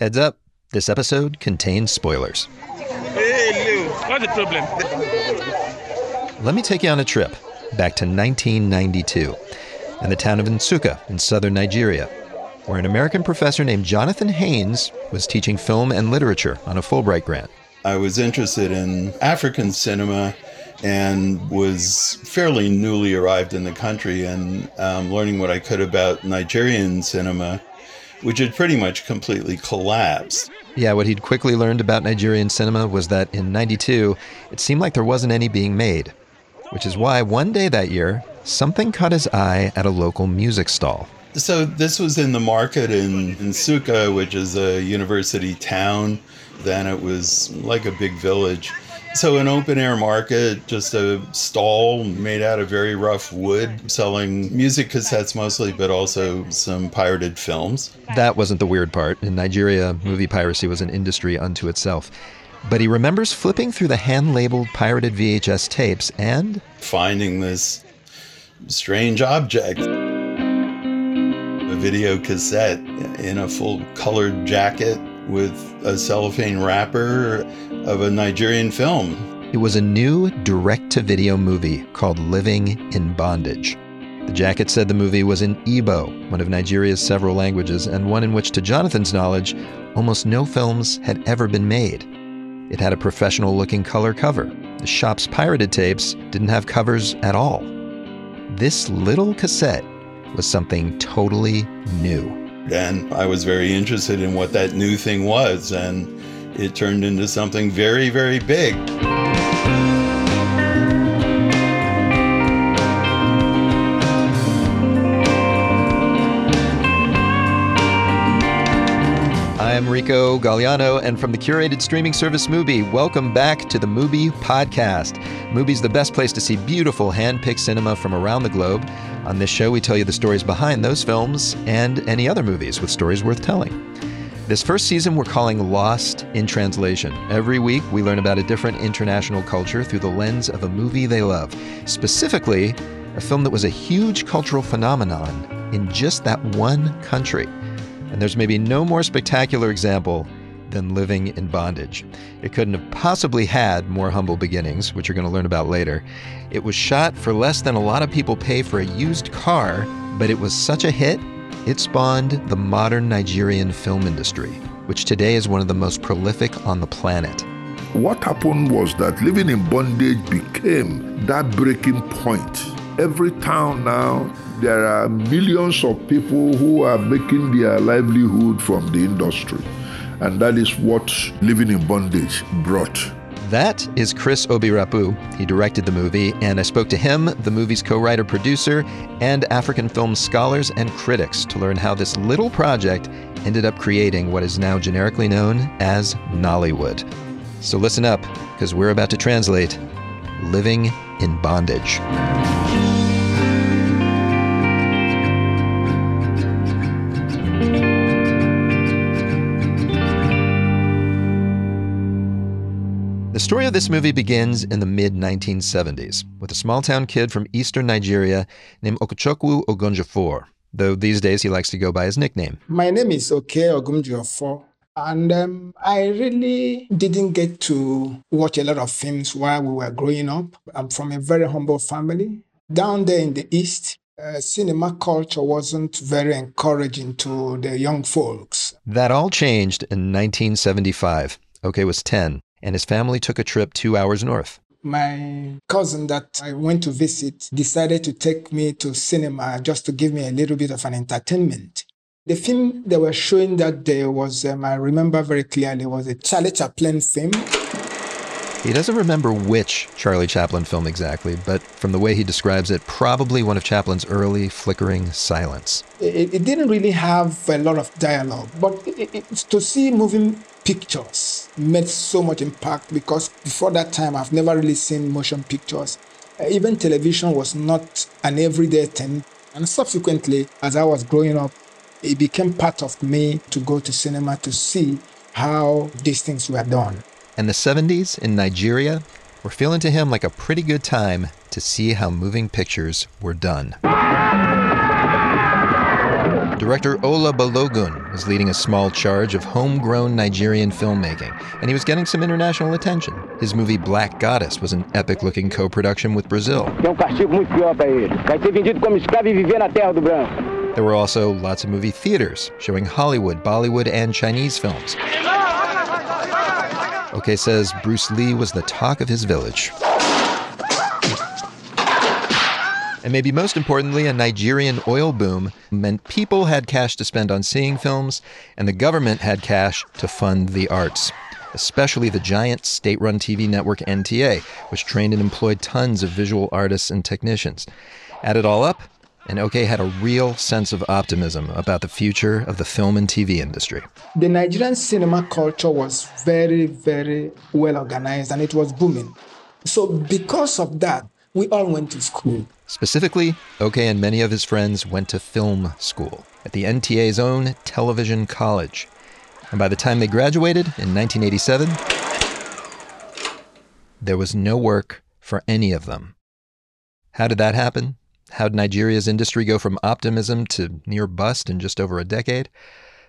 Heads up, this episode contains spoilers. Hey, Lou, what's the problem? Let me take you on a trip back to 1992 in the town of Nsukka in southern Nigeria, where an American professor named Jonathan Haynes was teaching film and literature on a Fulbright grant. I was interested in African cinema and was fairly newly arrived in the country and um, learning what I could about Nigerian cinema, which had pretty much completely collapsed. Yeah, what he'd quickly learned about Nigerian cinema was that in 92, it seemed like there wasn't any being made, which is why one day that year, something caught his eye at a local music stall. So this was in the market in, in Nsukka, which is a university town. Then it was like a big village. So, an open air market, just a stall made out of very rough wood, selling music cassettes mostly, but also some pirated films. That wasn't the weird part. In Nigeria, movie piracy was an industry unto itself. But he remembers flipping through the hand labeled pirated VHS tapes and finding this strange object a video cassette in a full colored jacket with a cellophane wrapper of a Nigerian film. It was a new direct to video movie called Living in Bondage. The jacket said the movie was in Igbo, one of Nigeria's several languages, and one in which, to Jonathan's knowledge, almost no films had ever been made. It had a professional looking color cover. The shop's pirated tapes didn't have covers at all. This little cassette was something totally new. And I was very interested in what that new thing was, and it turned into something very, very big. I'm Rico Gagliano, and from the curated streaming service Mubi, welcome back to the Mubi Podcast. Mubi's the best place to see beautiful hand-picked cinema from around the globe. On this show, we tell you the stories behind those films and any other movies with stories worth telling. This first season, we're calling Lost in Translation. Every week, we learn about a different international culture through the lens of a movie they love. Specifically, a film that was a huge cultural phenomenon in just that one country. And there's maybe no more spectacular example than living in bondage. It couldn't have possibly had more humble beginnings, which you're going to learn about later. It was shot for less than a lot of people pay for a used car, but it was such a hit, it spawned the modern Nigerian film industry, which today is one of the most prolific on the planet. What happened was that living in bondage became that breaking point. Every town now there are millions of people who are making their livelihood from the industry. And that is what living in bondage brought. That is Chris Obi-Rapu. He directed the movie, and I spoke to him, the movie's co writer producer, and African film scholars and critics to learn how this little project ended up creating what is now generically known as Nollywood. So listen up, because we're about to translate Living in Bondage. The story of this movie begins in the mid 1970s with a small town kid from eastern Nigeria named Okechukwu Ogunjiofor, though these days he likes to go by his nickname. My name is Oke Ogunjiofor. And um, I really didn't get to watch a lot of films while we were growing up. I'm from a very humble family. Down there in the East, uh, cinema culture wasn't very encouraging to the young folks. That all changed in 1975. Oke was 10 and his family took a trip two hours north. My cousin that I went to visit decided to take me to cinema just to give me a little bit of an entertainment. The film they were showing that day was, um, I remember very clearly, was a Charlie Chaplin film. He doesn't remember which Charlie Chaplin film exactly, but from the way he describes it, probably one of Chaplin's early flickering silents. It, it didn't really have a lot of dialogue, but it, it, to see moving pictures made so much impact because before that time I've never really seen motion pictures. Uh, even television was not an everyday thing. And subsequently, as I was growing up, it became part of me to go to cinema to see how these things were done. And the 70s in Nigeria were feeling to him like a pretty good time to see how moving pictures were done. Director Ola Balogun was leading a small charge of homegrown Nigerian filmmaking, and he was getting some international attention. His movie Black Goddess was an epic looking co production with Brazil. There were also lots of movie theaters showing Hollywood, Bollywood, and Chinese films. Oke says Bruce Lee was the talk of his village. And maybe most importantly, a Nigerian oil boom meant people had cash to spend on seeing films, and the government had cash to fund the arts, especially the giant state run TV network NTA, which trained and employed tons of visual artists and technicians. Add it all up, and Oke had a real sense of optimism about the future of the film and TV industry. The Nigerian cinema culture was very, very well organized and it was booming. So, because of that, we all went to school. Specifically, Oke and many of his friends went to film school at the NTA's own television college. And by the time they graduated in 1987, there was no work for any of them. How did that happen? How'd Nigeria's industry go from optimism to near bust in just over a decade?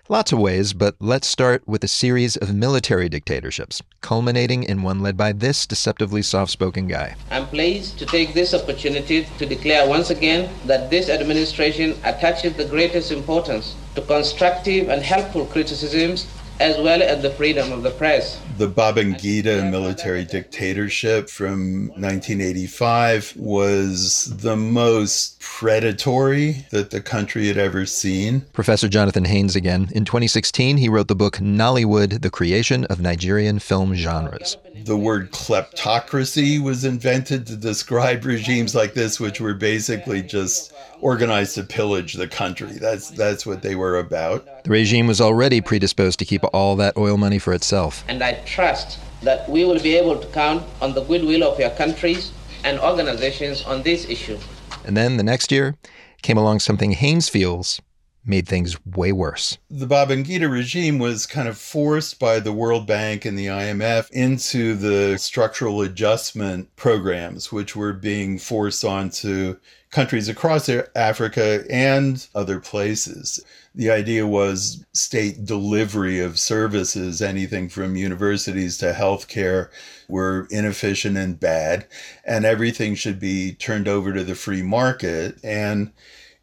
Lots of ways, but let's start with a series of military dictatorships, culminating in one led by this deceptively soft spoken guy. I'm pleased to take this opportunity to declare once again that this administration attaches the greatest importance to constructive and helpful criticisms as well as the freedom of the press. The Babangida military dictatorship from 1985 was the most predatory that the country had ever seen. Professor Jonathan Haynes again. In 2016, he wrote the book Nollywood The Creation of Nigerian Film Genres. The word kleptocracy was invented to describe regimes like this, which were basically just organized to pillage the country. That's that's what they were about. The regime was already predisposed to keep all that oil money for itself. And I trust that we will be able to count on the goodwill of your countries and organizations on this issue. And then the next year came along something Haynes feels made things way worse. The Babangida regime was kind of forced by the World Bank and the IMF into the structural adjustment programs, which were being forced onto countries across Africa and other places. The idea was state delivery of services, anything from universities to healthcare, were inefficient and bad, and everything should be turned over to the free market. And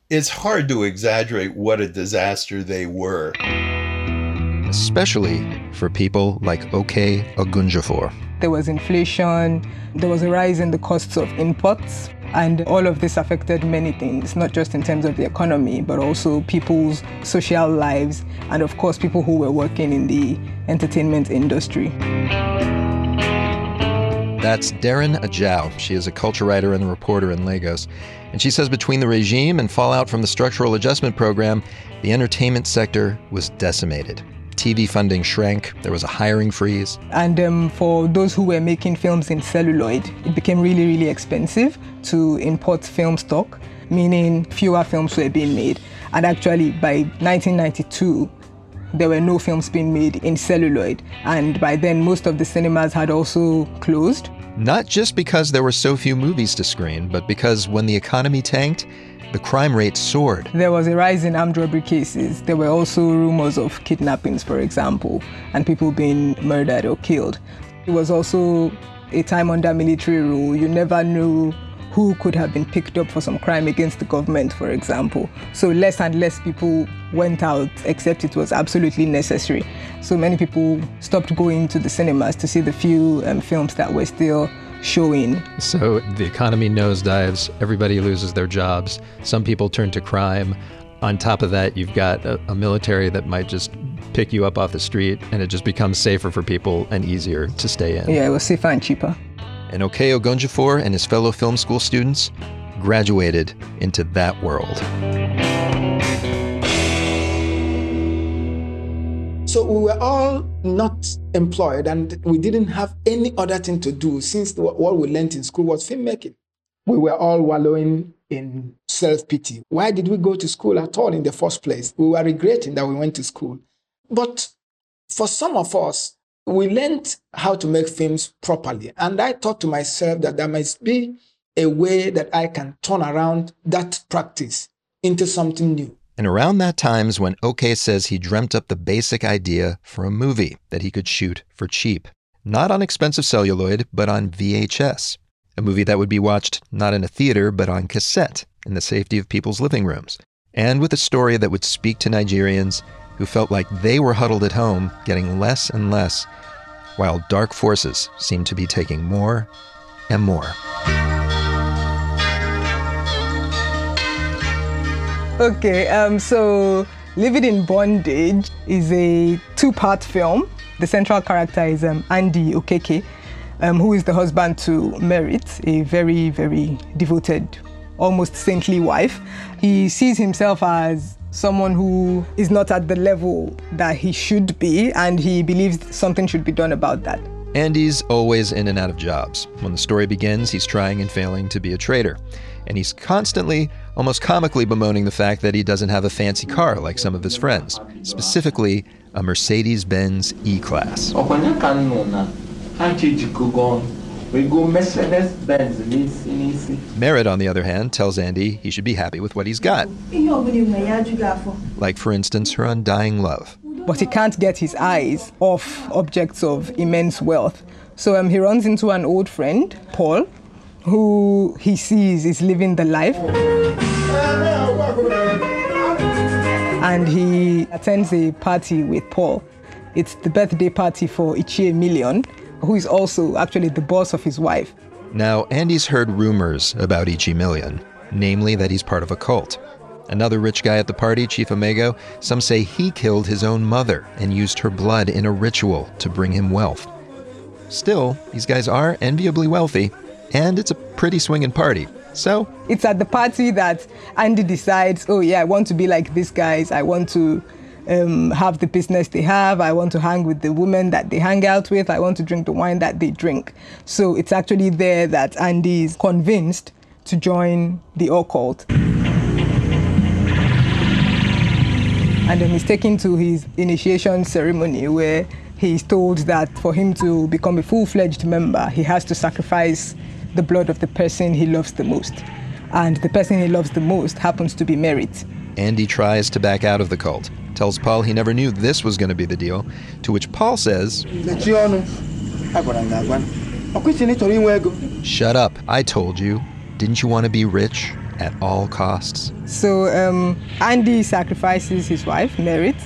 it's hard to exaggerate what a disaster they were. Especially for people like Oke Ogunjiofor. There was inflation, there was a rise in the costs of imports, and all of this affected many things, not just in terms of the economy, but also people's social lives, and of course, people who were working in the entertainment industry. That's Darren Ajao. She is a culture writer and reporter in Lagos. And she says between the regime and fallout from the structural adjustment program, the entertainment sector was decimated. TV funding shrank, there was a hiring freeze. And um, for those who were making films in celluloid, it became really, really expensive to import film stock, meaning fewer films were being made. And actually, by 1992, there were no films being made in celluloid. And by then, most of the cinemas had also closed. Not just because there were so few movies to screen, but because when the economy tanked, the crime rate soared. There was a rise in armed robbery cases. There were also rumors of kidnappings, for example, and people being murdered or killed. It was also a time under military rule. You never knew who could have been picked up for some crime against the government, for example. So less and less people went out except it was absolutely necessary. So many people stopped going to the cinemas to see the few um, films that were still showing. So the economy nosedives, everybody loses their jobs, some people turn to crime. On top of that, you've got a, a, military that might just pick you up off the street, and it just becomes safer for people and easier to stay in. Yeah, it was safer and cheaper. And Oke Ogunjiofor and his fellow film school students graduated into that world. So we were all not employed and we didn't have any other thing to do since what we learned in school was filmmaking. We were all wallowing in self pity. Why did we go to school at all in the first place? We were regretting that we went to school. But for some of us, we learned how to make films properly. And I thought to myself that there must be a way that I can turn around that practice into something new. And around that time is when Oke says he dreamt up the basic idea for a movie that he could shoot for cheap. Not on expensive celluloid, but on VHS. A movie that would be watched not in a theater, but on cassette in the safety of people's living rooms. And with a story that would speak to Nigerians who felt like they were huddled at home, getting less and less, while dark forces seemed to be taking more and more. Okay, um, so Living in Bondage is a two part film. The central character is um, Andy Okeke, um, who is the husband to Merit, a very, very devoted, almost saintly wife. He sees himself as someone who is not at the level that he should be, and he believes something should be done about that. Andy's always in and out of jobs. When the story begins, he's trying and failing to be a trader. And he's constantly, almost comically, bemoaning the fact that he doesn't have a fancy car like some of his friends, specifically a Mercedes Benz E Class. Merit, on the other hand, tells Andy he should be happy with what he's got. Like, for instance, her undying love. But he can't get his eyes off objects of immense wealth. So um, he runs into an old friend, Paul, who he sees is living the life. And he attends a party with Paul. It's the birthday party for Ichie Million, who is also actually the boss of his wife. Now, Andy's heard rumors about Ichie Million, namely that he's part of a cult. Another rich guy at the party, Chief Omego, some say he killed his own mother and used her blood in a ritual to bring him wealth. Still, these guys are enviably wealthy, and it's a pretty swinging party. So, it's at the party that Andy decides, oh, yeah, I want to be like these guys. I want to um, have the business they have. I want to hang with the women that they hang out with. I want to drink the wine that they drink. So it's actually there that Andy is convinced to join the occult. And then he's taken to his initiation ceremony where he's told that for him to become a full fledged member, he has to sacrifice the blood of the person he loves the most. And the person he loves the most happens to be Merit. Andy tries to back out of the cult, tells Paul he never knew this was going to be the deal, to which Paul says, Shut up, I told you. Didn't you want to be rich at all costs? So um, Andy sacrifices his wife, Merit,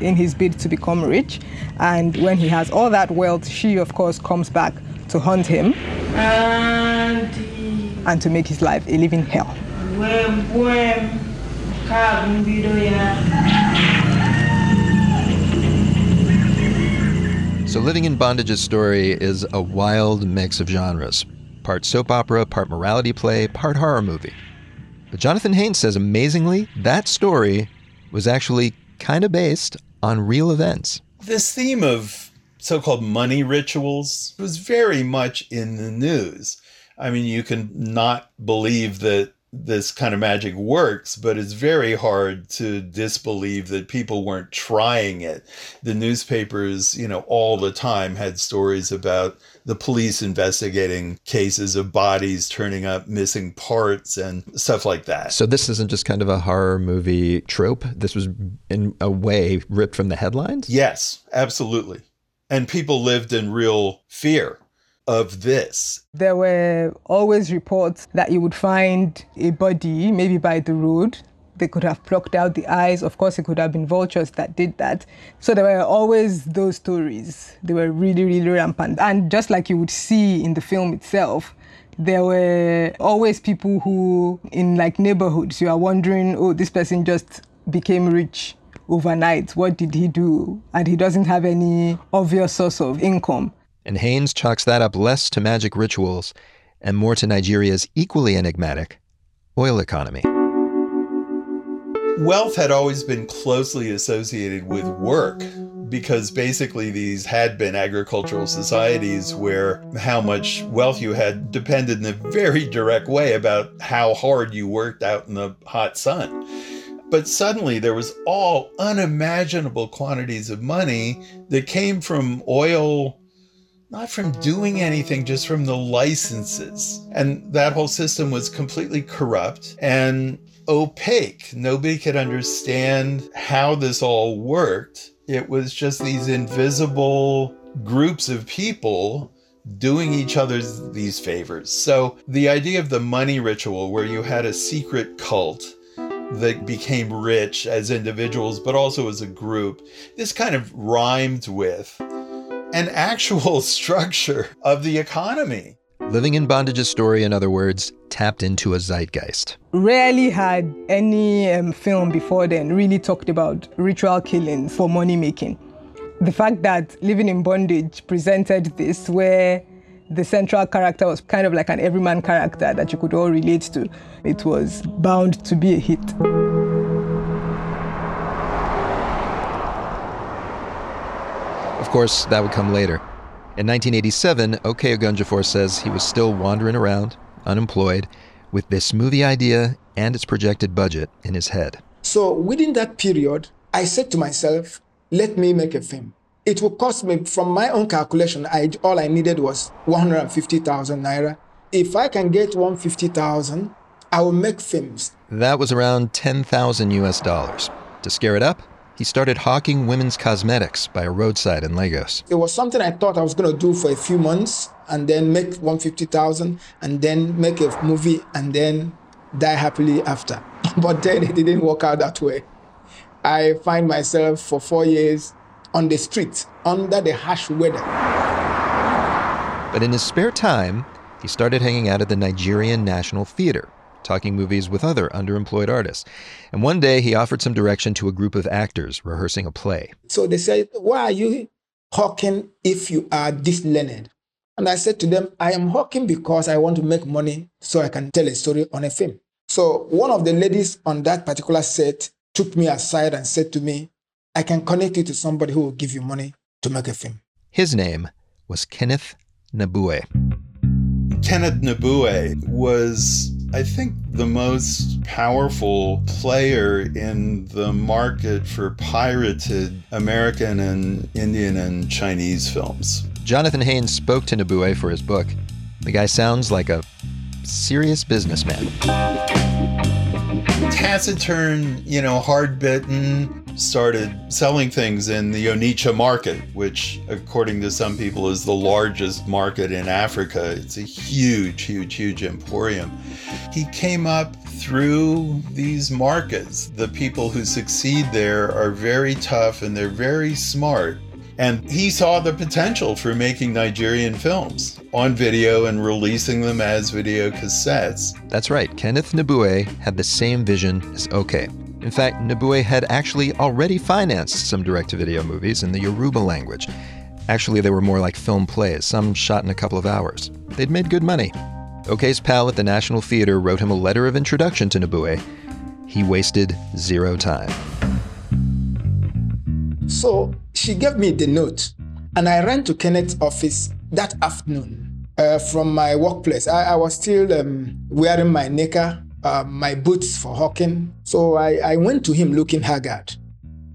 in his bid to become rich. And when he has all that wealth, she, of course, comes back to hunt him Andy. and to make his life a living hell. Bwem, bwem. So, Living in Bondage's story is a wild mix of genres part soap opera, part morality play, part horror movie. But Jonathan Haynes says amazingly, that story was actually kind of based on real events. This theme of so called money rituals was very much in the news. I mean, you can not believe that this kind of magic works, but it's very hard to disbelieve that people weren't trying it. The newspapers, you know, all the time had stories about the police investigating cases of bodies turning up missing parts and stuff like that. So, this isn't just kind of a horror movie trope. This was, in a way, ripped from the headlines? Yes, absolutely. And people lived in real fear of this. There were always reports that you would find a body, maybe by the road. They could have plucked out the eyes. Of course, it could have been vultures that did that. So there were always those stories. They were really, really rampant. And just like you would see in the film itself, there were always people who, in like neighborhoods, you are wondering, oh, this person just became rich overnight. What did he do? And he doesn't have any obvious source of income. And Haynes chalks that up less to magic rituals and more to Nigeria's equally enigmatic oil economy. Wealth had always been closely associated with work because basically these had been agricultural societies where how much wealth you had depended in a very direct way about how hard you worked out in the hot sun. But suddenly there was all unimaginable quantities of money that came from oil not from doing anything, just from the licenses. And that whole system was completely corrupt. And opaque. Nobody could understand how this all worked. It was just these invisible groups of people doing each other's these favors. So the idea of the money ritual where you had a secret cult that became rich as individuals but also as a group, this kind of rhymed with an actual structure of the economy. Living in Bondage's story, in other words, tapped into a zeitgeist. Rarely had any um, film before then really talked about ritual killing for money making. The fact that Living in Bondage presented this, where the central character was kind of like an everyman character that you could all relate to, it was bound to be a hit. Course, that would come later. In 1987, Oke Ogunjiofor says he was still wandering around, unemployed, with this movie idea and its projected budget in his head. So within that period, I said to myself, let me make a film. It will cost me, from my own calculation, I, all I needed was 150,000 naira. If I can get 150,000, I will make films. That was around 10,000 US dollars. To scare it up, he started hawking women's cosmetics by a roadside in Lagos. It was something I thought I was going to do for a few months and then make 150,000 and then make a movie and then die happily after. but then it didn't work out that way. I find myself for four years on the street under the harsh weather. But in his spare time, he started hanging out at the Nigerian National Theater, talking movies with other underemployed artists. And one day he offered some direction to a group of actors rehearsing a play. So they said, Why are you hawking if you are this learned? And I said to them, I am hawking because I want to make money so I can tell a story on a film. So one of the ladies on that particular set took me aside and said to me, I can connect you to somebody who will give you money to make a film. His name was Kenneth Nnebue. Kenneth Nnebue was, I think, the most powerful player in the market for pirated American and Indian and Chinese films. Jonathan Haynes spoke to Nnebue for his book. The guy sounds like a serious businessman. Taciturn, you know, hard bitten, started selling things in the Onitsha market, which, according to some people, is the largest market in Africa. It's a huge, huge, huge emporium. He came up through these markets. The people who succeed there are very tough and they're very smart. And he saw the potential for making Nigerian films on video and releasing them as video cassettes. That's right, Kenneth Nnebue had the same vision as Oke. In fact, Nnebue had actually already financed some direct to video movies in the Yoruba language. Actually, they were more like film plays, some shot in a couple of hours. They'd made good money. Oke's pal at the National Theater wrote him a letter of introduction to Nnebue. He wasted zero time. So she gave me the note, and I ran to Kenneth's office that afternoon uh, from my workplace. I, I was still um, wearing my knicker uh, my boots for hawking. So I, I went to him looking haggard.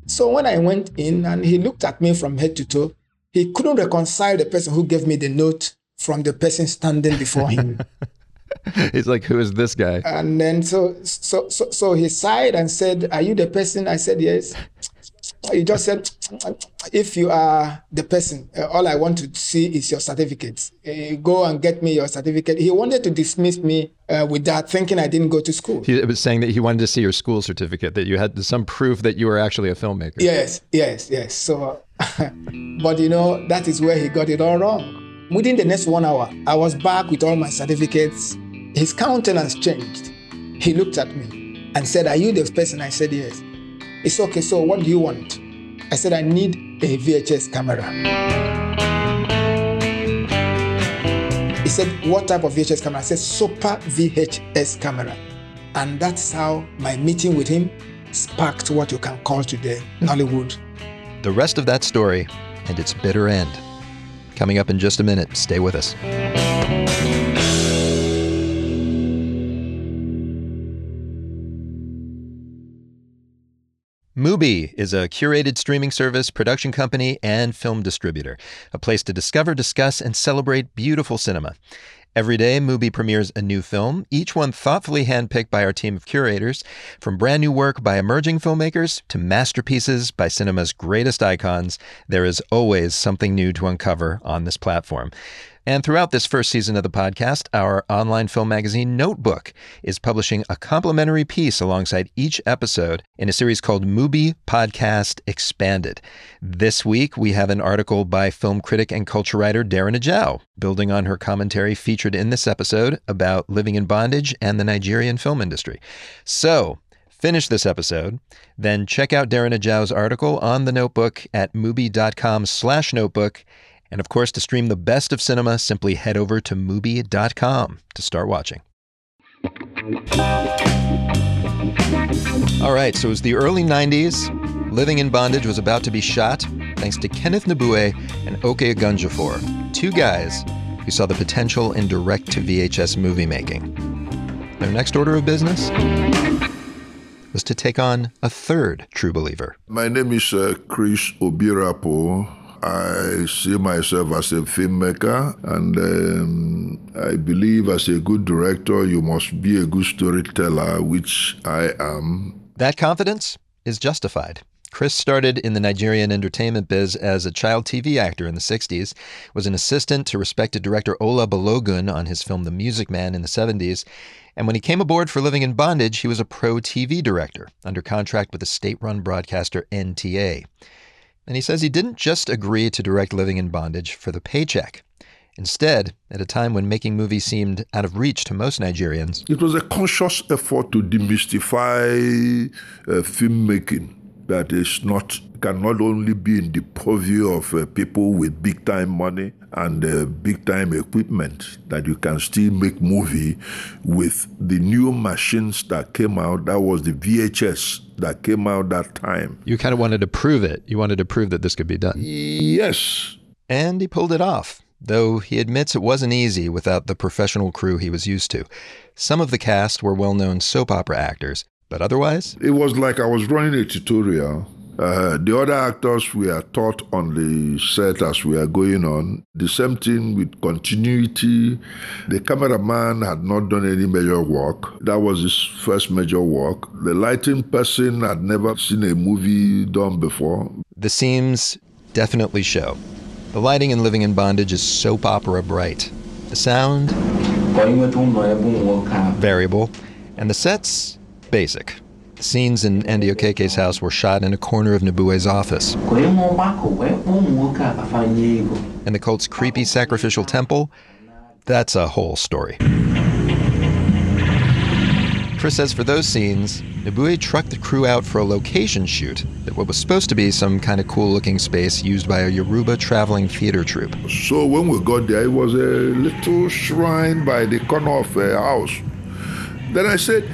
So when I went in and he looked at me from head to toe, he couldn't reconcile the person who gave me the note from the person standing before him. He's like, "Who is this guy?" And then so so so so he sighed and said, "Are you the person?" I said, "Yes." He just said, if you are the person, uh, all I want to see is your certificate. Uh, go and get me your certificate. He wanted to dismiss me uh, with that, thinking I didn't go to school. He was saying that he wanted to see your school certificate, that you had some proof that you were actually a filmmaker. Yes, yes, yes. So, but you know, that is where he got it all wrong. Within the next one hour, I was back with all my certificates. His countenance changed. He looked at me and said, Are you the person? I said, Yes. It's okay, so what do you want? I said, I need a VHS camera. He said, What type of VHS camera? I said, Super VHS camera. And that's how my meeting with him sparked what you can call today Nollywood. The rest of that story and its bitter end. Coming up in just a minute. Stay with us. Mubi is a curated streaming service, production company, and film distributor, a place to discover, discuss, and celebrate beautiful cinema. Every day, Mubi premieres a new film, each one thoughtfully handpicked by our team of curators, from brand new work by emerging filmmakers to masterpieces by cinema's greatest icons. There is always something new to uncover on this platform. And throughout this first season of the podcast, our online film magazine Notebook is publishing a complementary piece alongside each episode in a series called Mubi Podcast Expanded. This week, we have an article by film critic and culture writer Darren Ajao, building on her commentary featured in this episode about living in bondage and the Nigerian film industry. So, finish this episode, then check out Darren Ajao's article on the notebook at mubi.com slash notebook and of course, to stream the best of cinema, simply head over to Mubi.com to start watching. All right, so it was the early 90s. Living in Bondage was about to be shot thanks to Kenneth Nnebue and Oke Ogunjiofor, two guys who saw the potential in direct to VHS movie making. Their next order of business was to take on a third true believer. My name is uh, Chris Obi-Rapu. I see myself as a filmmaker, and um, I believe as a good director, you must be a good storyteller, which I am. That confidence is justified. Chris started in the Nigerian entertainment biz as a child TV actor in the 60s, was an assistant to respected director Ola Balogun on his film The Music Man in the 70s, and when he came aboard for Living in Bondage, he was a pro TV director under contract with the state run broadcaster NTA. And he says he didn't just agree to direct Living in Bondage for the paycheck. Instead, at a time when making movies seemed out of reach to most Nigerians, it was a conscious effort to demystify uh, filmmaking that is not can not only be in the purview of uh, people with big time money and uh, big time equipment that you can still make movie with the new machines that came out. That was the VHS that came out that time. You kind of wanted to prove it. You wanted to prove that this could be done. Yes. And he pulled it off though he admits it wasn't easy without the professional crew he was used to. Some of the cast were well-known soap opera actors but otherwise it was like i was running a tutorial uh, the other actors were taught on the set as we are going on. The same thing with continuity. The cameraman had not done any major work. That was his first major work. The lighting person had never seen a movie done before. The seams definitely show. The lighting in Living in Bondage is soap opera bright. The sound variable, and the sets basic. Scenes in Andy Okeke's house were shot in a corner of Nnebue's office. And the cult's creepy sacrificial temple, that's a whole story. Chris says for those scenes, Nnebue trucked the crew out for a location shoot at what was supposed to be some kind of cool looking space used by a Yoruba traveling theater troupe. So when we got there, it was a little shrine by the corner of a house. Then I said,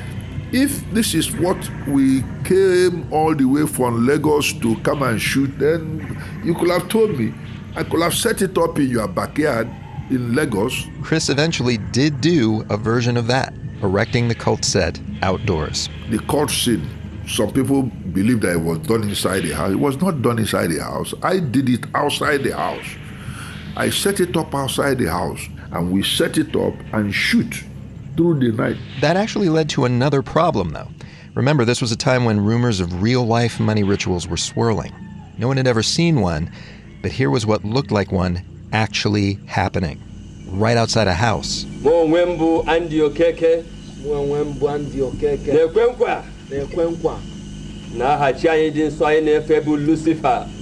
if this is what we came all the way from Lagos to come and shoot, then you could have told me. I could have set it up in your backyard in Lagos. Chris eventually did do a version of that, erecting the cult set outdoors. The cult scene, some people believe that it was done inside the house. It was not done inside the house. I did it outside the house. I set it up outside the house, and we set it up and shoot through the night. That actually led to another problem, though. Remember, this was a time when rumors of real life money rituals were swirling. No one had ever seen one, but here was what looked like one actually happening right outside a house.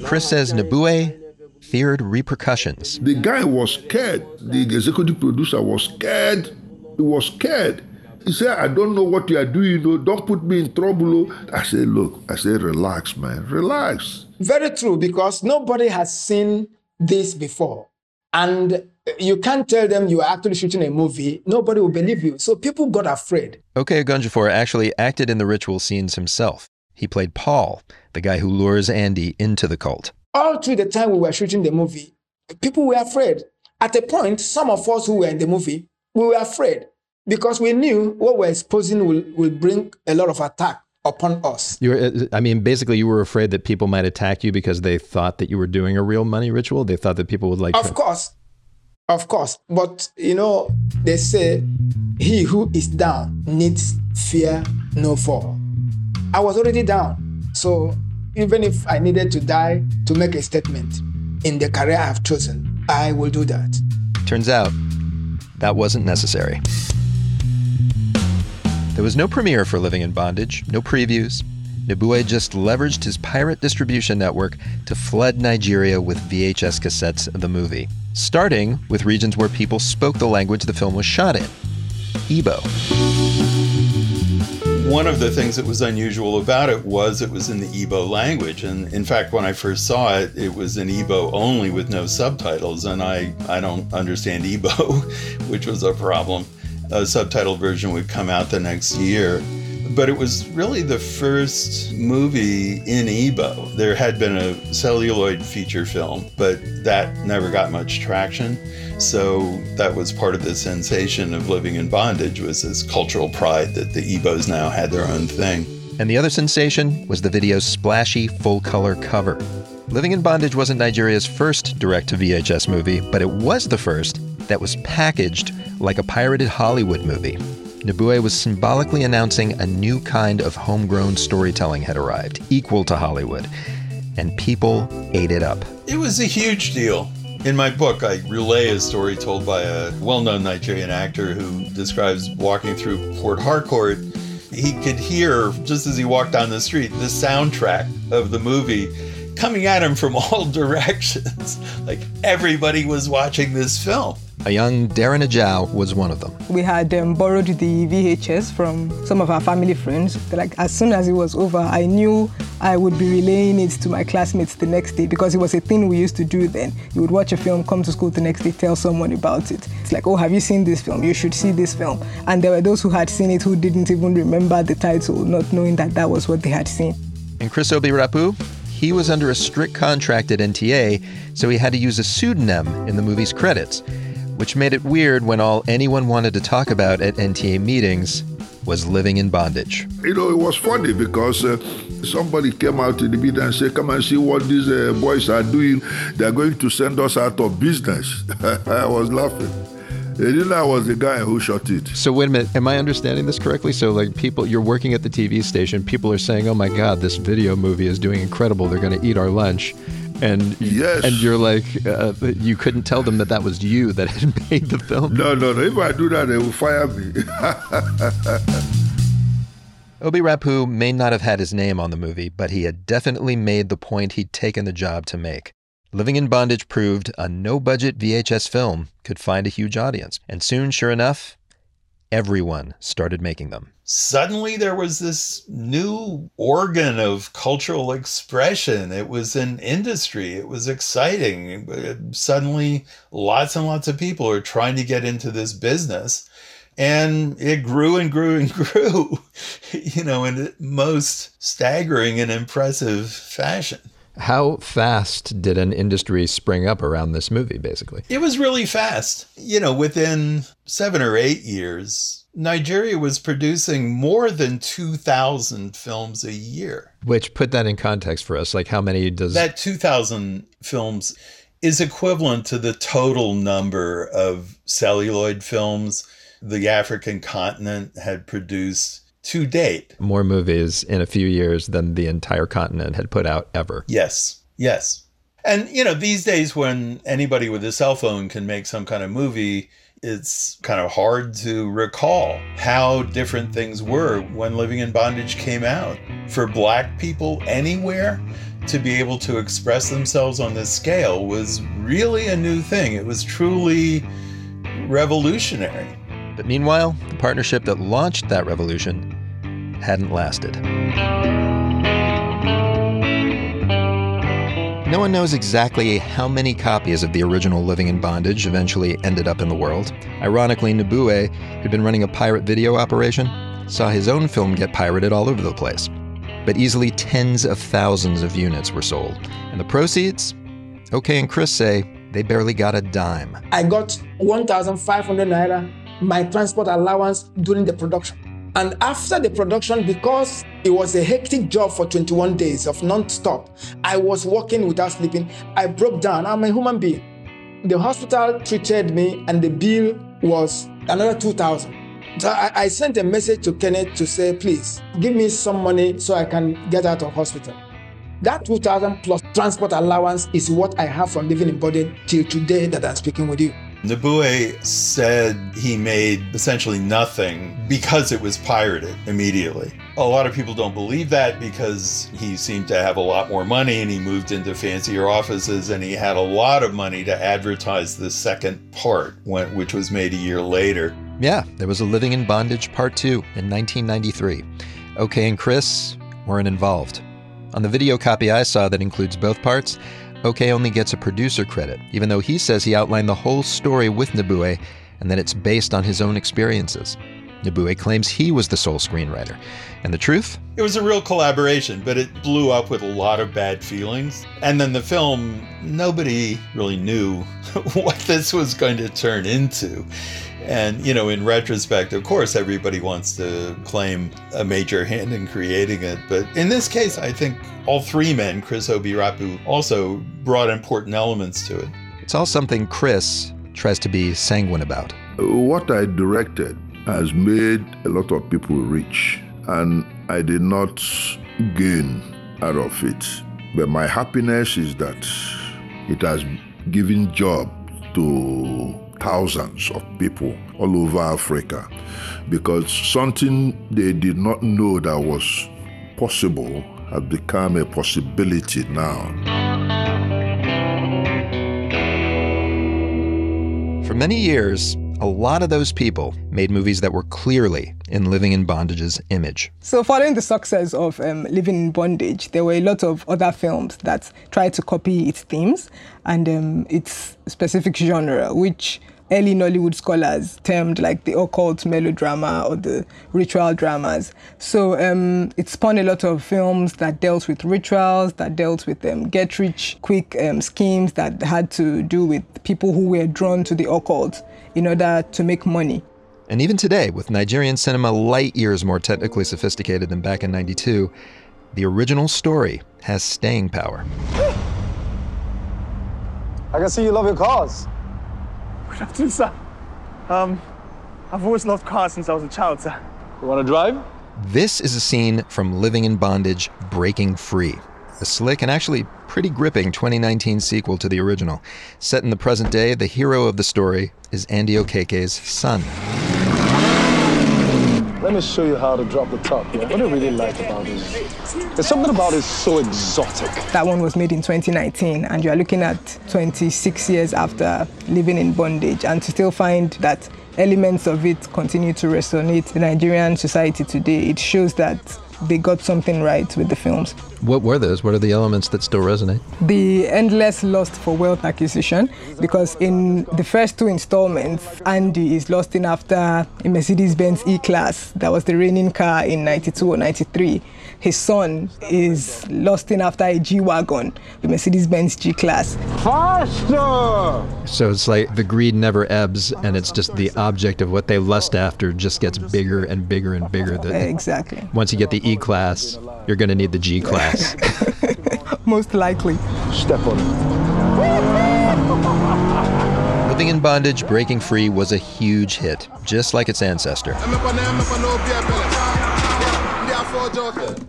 Chris says Nnebue feared repercussions. The guy was scared. The executive producer was scared he was scared. He said, I don't know what you are doing, though. don't put me in trouble. Oh. I said, Look, I said, relax, man, relax. Very true, because nobody has seen this before. And you can't tell them you are actually shooting a movie, nobody will believe you. So people got afraid. Oke, Ogunjiofor actually acted in the ritual scenes himself. He played Paul, the guy who lures Andy into the cult. All through the time we were shooting the movie, people were afraid. At a point, some of us who were in the movie, we were afraid because we knew what we're exposing will, will bring a lot of attack upon us. You were, uh, I mean, basically, you were afraid that people might attack you because they thought that you were doing a real money ritual. They thought that people would like. Of course, Of course, but you know, they say he who is down needs fear no fall. I was already down, so even if I needed to die to make a statement in the career I have chosen, I will do that. Turns out that wasn't necessary. There was no premiere for Living in Bondage, no previews. Nnebue just leveraged his pirate distribution network to flood Nigeria with VHS cassettes of the movie, starting with regions where people spoke the language the film was shot in Igbo. One of the things that was unusual about it was it was in the Igbo language. And in fact, when I first saw it, it was in Igbo only with no subtitles. And I, I don't understand Igbo, which was a problem. A subtitled version would come out the next year but it was really the first movie in Igbo. There had been a celluloid feature film, but that never got much traction. So that was part of the sensation of living in bondage was this cultural pride that the Igbos now had their own thing. And the other sensation was the video's splashy full color cover. Living in Bondage wasn't Nigeria's first direct to VHS movie, but it was the first that was packaged like a pirated Hollywood movie. Nnebue was symbolically announcing a new kind of homegrown storytelling had arrived, equal to Hollywood. And people ate it up. It was a huge deal. In my book, I relay a story told by a well known Nigerian actor who describes walking through Port Harcourt. He could hear, just as he walked down the street, the soundtrack of the movie coming at him from all directions. like everybody was watching this film. A young Darren Ajao was one of them. We had um, borrowed the VHS from some of our family friends. Like as soon as it was over, I knew I would be relaying it to my classmates the next day because it was a thing we used to do then. You would watch a film, come to school the next day, tell someone about it. It's like, oh, have you seen this film? You should see this film. And there were those who had seen it who didn't even remember the title, not knowing that that was what they had seen. And Chris Obi-Rapu, he was under a strict contract at NTA, so he had to use a pseudonym in the movie's credits which made it weird when all anyone wanted to talk about at NTA meetings was living in bondage. You know, it was funny because uh, somebody came out in the meeting and said, Come and see what these uh, boys are doing. They're going to send us out of business. I was laughing. They didn't I was the guy who shot it. So wait a minute, am I understanding this correctly? So like people, you're working at the TV station. People are saying, "Oh my God, this video movie is doing incredible. They're going to eat our lunch." and yes. and you're like uh, you couldn't tell them that that was you that had made the film. No, no, no. If I do that, they will fire me. Obi-Rapu may not have had his name on the movie, but he had definitely made the point he'd taken the job to make. Living in Bondage proved a no budget VHS film could find a huge audience. And soon, sure enough, everyone started making them. Suddenly, there was this new organ of cultural expression. It was an industry. It was exciting. Suddenly, lots and lots of people are trying to get into this business. And it grew and grew and grew, you know, in the most staggering and impressive fashion. How fast did an industry spring up around this movie, basically? It was really fast. You know, within seven or eight years, Nigeria was producing more than 2,000 films a year. Which put that in context for us. Like, how many does. That 2,000 films is equivalent to the total number of celluloid films the African continent had produced to date. More movies in a few years than the entire continent had put out ever. Yes, yes. And, you know, these days when anybody with a cell phone can make some kind of movie, it's kind of hard to recall how different things were when Living in Bondage came out. For black people anywhere, to be able to express themselves on this scale was really a new thing. It was truly revolutionary. But meanwhile, the partnership that launched that revolution hadn't lasted. No one knows exactly how many copies of the original Living in Bondage eventually ended up in the world. Ironically, Nnebue, who'd been running a pirate video operation, saw his own film get pirated all over the place. But easily tens of thousands of units were sold. And the proceeds? Oke and Chris say they barely got a dime. I got 1,500 naira my transport allowance during the production. And after the production, because it was a hectic job for 21 days of non-stop, I was working without sleeping. I broke down. I'm a human being. The hospital treated me, and the bill was another 2000 so I, I sent a message to Kenneth to say, please give me some money so I can get out of hospital. That 2000 plus transport allowance is what I have from living in bondage till today that I'm speaking with you. Nnebue said he made essentially nothing because it was pirated immediately. A lot of people don't believe that because he seemed to have a lot more money and he moved into fancier offices and he had a lot of money to advertise the second part, which was made a year later. Yeah, there was a Living in Bondage Part 2 in 1993. Oke and Chris weren't involved. On the video copy I saw that includes both parts, Oke only gets a producer credit, even though he says he outlined the whole story with Nnebue and that it's based on his own experiences. Nnebue claims he was the sole screenwriter. And the truth? It was a real collaboration, but it blew up with a lot of bad feelings. And then the film, nobody really knew what this was going to turn into. And, you know, in retrospect, of course, everybody wants to claim a major hand in creating it. But in this case, I think all three men, Chris Obi-Rapu, also brought important elements to it. It's all something Chris tries to be sanguine about. What I directed has made a lot of people rich, and I did not gain out of it. But my happiness is that it has given job to thousands of people all over Africa because something they did not know that was possible has become a possibility now. For many years, a lot of those people made movies that were clearly in Living in Bondage's image. So, following the success of um, Living in Bondage, there were a lot of other films that tried to copy its themes and um, its specific genre, which early Nollywood scholars termed like the occult melodrama or the ritual dramas. So um, it spawned a lot of films that dealt with rituals, that dealt with um, get rich quick um, schemes that had to do with people who were drawn to the occult in order to make money. And even today, with Nigerian cinema light years more technically sophisticated than back in 92, the original story has staying power. I can see you love your cars. Good afternoon, sir. Um, I've always loved cars since I was a child, sir. You want to drive? This is a scene from Living in Bondage Breaking Free, a slick and actually pretty gripping 2019 sequel to the original. Set in the present day, the hero of the story is Andy Okeke's son. Let me show you how to drop the top. Yeah? What I really like about it, there's something about it so exotic. That one was made in 2019, and you are looking at 26 years after living in bondage, and to still find that elements of it continue to resonate in Nigerian society today. It shows that they got something right with the films. What were those? What are the elements that still resonate? The endless lust for wealth acquisition, because in the first two installments, Andy is lusting after a Mercedes Benz E Class that was the reigning car in 92 or 93. His son is lusting after a G Wagon, the Mercedes Benz G Class. Faster! So it's like the greed never ebbs, and it's just the object of what they lust after just gets bigger and bigger and bigger. exactly. Once you get the E Class, you're going to need the G Class. Most likely. Step on it. Living in Bondage, Breaking Free was a huge hit, just like its ancestor.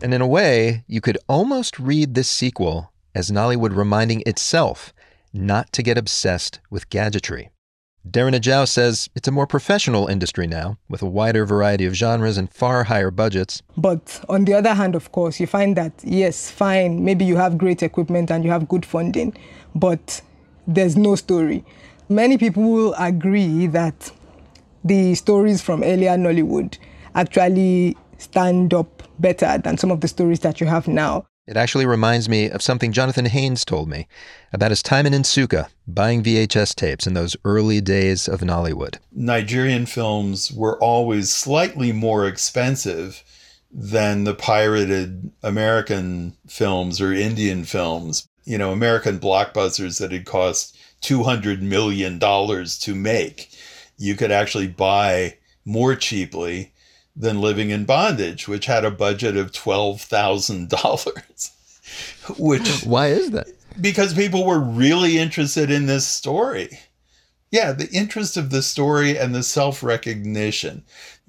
And in a way, you could almost read this sequel as Nollywood reminding itself not to get obsessed with gadgetry. Darren Ajao says it's a more professional industry now, with a wider variety of genres and far higher budgets. But on the other hand, of course, you find that, yes, fine, maybe you have great equipment and you have good funding, but there's no story. Many people will agree that the stories from earlier Nollywood actually stand up better than some of the stories that you have now. It actually reminds me of something Jonathan Haynes told me about his time in Nsukka buying VHS tapes in those early days of Nollywood. Nigerian films were always slightly more expensive than the pirated American films or Indian films. You know, American blockbusters that had cost $200 million to make, you could actually buy more cheaply than living in bondage, which had a budget of twelve thousand dollars. Which why is that? because people were really interested in this story. Yeah, the interest of the story and the self recognition.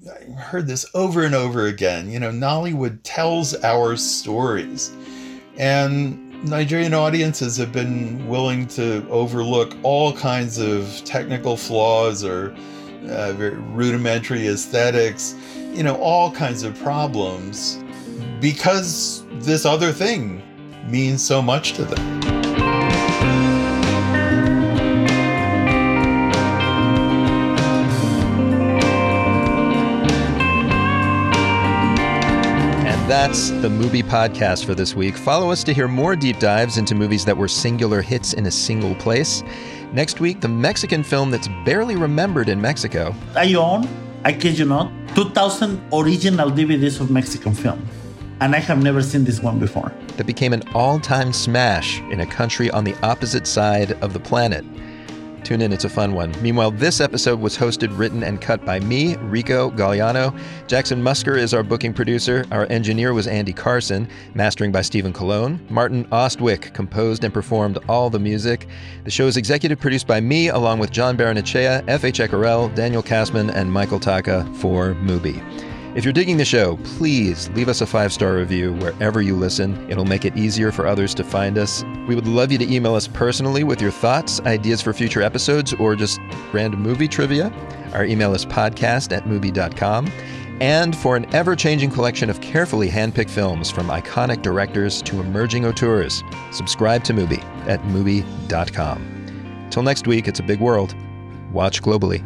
I heard this over and over again. You know, Nollywood tells our stories. And Nigerian audiences have been willing to overlook all kinds of technical flaws or uh, very rudimentary aesthetics, you know, all kinds of problems because this other thing means so much to them. And that's the Mubi podcast for this week. Follow us to hear more deep dives into movies that were singular hits in a single place. Next week, the Mexican film that's barely remembered in Mexico. Are you own, I kid you not, 2,000 original DVDs of Mexican film. And I have never seen this one before. That became an all time smash in a country on the opposite side of the planet. Tune in, it's a fun one. Meanwhile, this episode was hosted, written, and cut by me, Rico Gagliano. Jackson Musker is our booking producer. Our engineer was Andy Carson, mastering by Stephen Cologne. Martin Ostwick composed and performed all the music. The show is executive produced by me, along with John Baranachea, F.H. Eckerell, Daniel Kassman, and Michael Taka for Mubi. If you're digging the show, please leave us a five star review wherever you listen. It'll make it easier for others to find us. We would love you to email us personally with your thoughts, ideas for future episodes, or just random movie trivia. Our email is podcast at mubi.com. And for an ever changing collection of carefully handpicked films from iconic directors to emerging auteurs, subscribe to Mubi at Mubi.com. Till next week, it's a big world. Watch globally.